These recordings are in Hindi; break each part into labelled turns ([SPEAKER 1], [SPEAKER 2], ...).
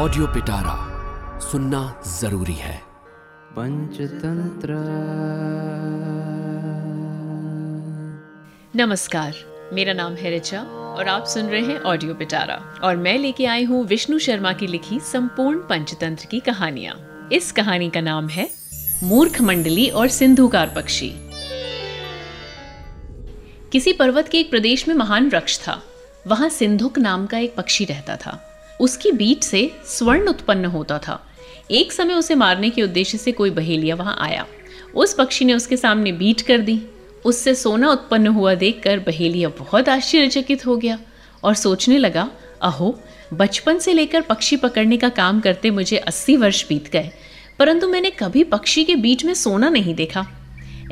[SPEAKER 1] ऑडियो पिटारा सुनना ज़रूरी है।
[SPEAKER 2] पंचतंत्र।
[SPEAKER 3] नमस्कार मेरा नाम है रिचा और आप सुन रहे हैं ऑडियो पिटारा और मैं लेके आई हूँ विष्णु शर्मा की लिखी संपूर्ण पंचतंत्र की कहानियाँ। इस कहानी का नाम है मूर्ख मंडली और सिंधुकार पक्षी। किसी पर्वत के एक प्रदेश में महान वृक्ष था। वहाँ सिंधुक नाम का एक पक्षी रहता था। उसकी बीट से स्वर्ण उत्पन्न होता था। एक समय उसे मारने के उद्देश्य से कोई बहेलिया वहाँ आया। उस पक्षी ने उसके सामने बीट कर दी। उससे सोना उत्पन्न हुआ देखकर बहेलिया बहुत आश्चर्यचकित हो गया और सोचने लगा, अहो, बचपन से लेकर पक्षी पकड़ने का काम करते मुझे अस्सी वर्ष बीत गए, परंतु मैंने कभी पक्षी के बीच में सोना नहीं देखा।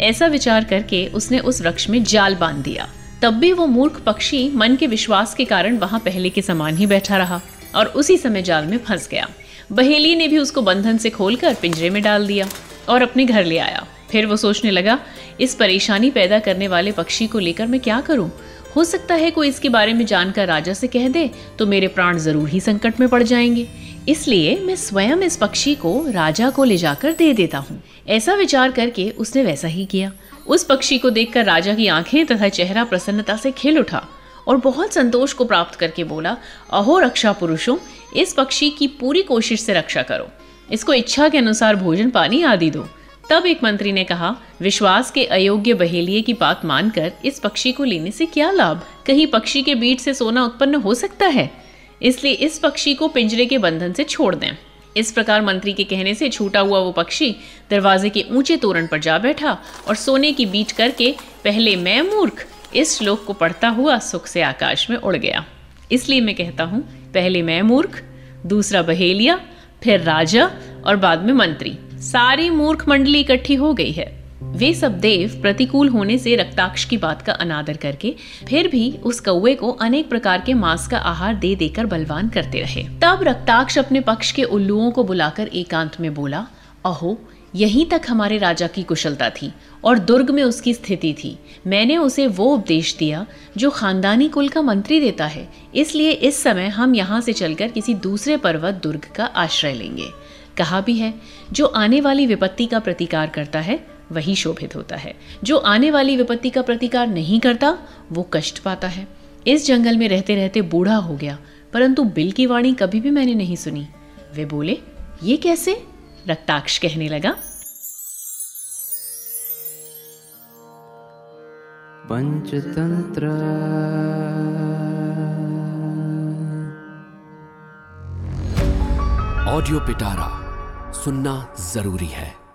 [SPEAKER 3] ऐसा विचार करके उसने उस वृक्ष में जाल बाँध दिया। तब भी वो मूर्ख पक्षी मन के विश्वास के कारण वहाँ पहले के समान ही बैठा रहा। और उसी समय जाल में फंस गया। बहेली ने भी उसको बंधन से खोलकर पिंजरे में डाल दिया और अपने घर ले आया। फिर वो सोचने लगा, इस परेशानी पैदा करने वाले पक्षी को लेकर मैं क्या करूँ? हो सकता है कोई इसके बारे में जानकर राजा से कह दे तो मेरे प्राण ज़रूर ही संकट में पड़ जाएँगे। इसलिए मैं स्वयं इस पक्षी को राजा को ले जाकर दे देता हूँ। ऐसा विचार करके उसने वैसा ही किया। उस पक्षी को देखकर राजा की आँखें तथा चेहरा प्रसन्नता से खिल उठा। और बहुत संतोष को प्राप्त करके बोला, अहो रक्षा पुरुषों, इस पक्षी की पूरी कोशिश से रक्षा करो। इसको इच्छा के अनुसार भोजन पानी आदि दो। तब एक मंत्री ने कहा, विश्वास के अयोग्य बहेलिए की बात मानकर इस पक्षी को लेने से क्या लाभ? कहीं पक्षी के बीट से सोना उत्पन्न हो सकता है? इसलिए इस पक्षी को पिंजरे के बंधन से छोड़ दें। इस प्रकार मंत्री के कहने से छूटा हुआ वो पक्षी दरवाजे के ऊँचे तोरण पर जा बैठा और सोने की बीट करके, पहले मैं मूर्ख इस श्लोक को पढ़ता हुआ सुख से आकाश में उड़ गया। इसलिए मैं कहता हूँ, पहले मैं मूर्ख, दूसरा बहेलिया, फिर राजा और बाद में मंत्री। सारी मूर्ख मंडली इकट्ठी हो गई है। वे सब देव प्रतिकूल होने से रक्ताक्ष की बात का अनादर करके, फिर भी उस कौए को अनेक प्रकार के मांस का आहार दे देकर बलवान करते रहे। तब रक्ताक्ष अपने पक्ष के उल्लुओं को बुलाकर एकांत में बोला, अहो यहीं तक हमारे राजा की कुशलता थी और दुर्ग में उसकी स्थिति थी। मैंने उसे वो उपदेश दिया जो खानदानी कुल का मंत्री देता है। इसलिए इस समय हम यहाँ से चलकर किसी दूसरे पर्वत दुर्ग का आश्रय लेंगे। कहा भी है, जो आने वाली विपत्ति का प्रतिकार करता है, वही शोभित होता है। जो आने वाली विपत्ति का प्रतिकार नहीं करता, वो कष्ट पाता है। इस जंगल में रहते रहते बूढ़ा हो गया, परंतु बिल की वाणी कभी भी मैंने नहीं सुनी। वे बोले, ये कैसे? रक्ताक्ष कहने लगा।
[SPEAKER 2] पंचतंत्र।
[SPEAKER 1] ऑडियो पिटारा सुनना ज़रूरी है।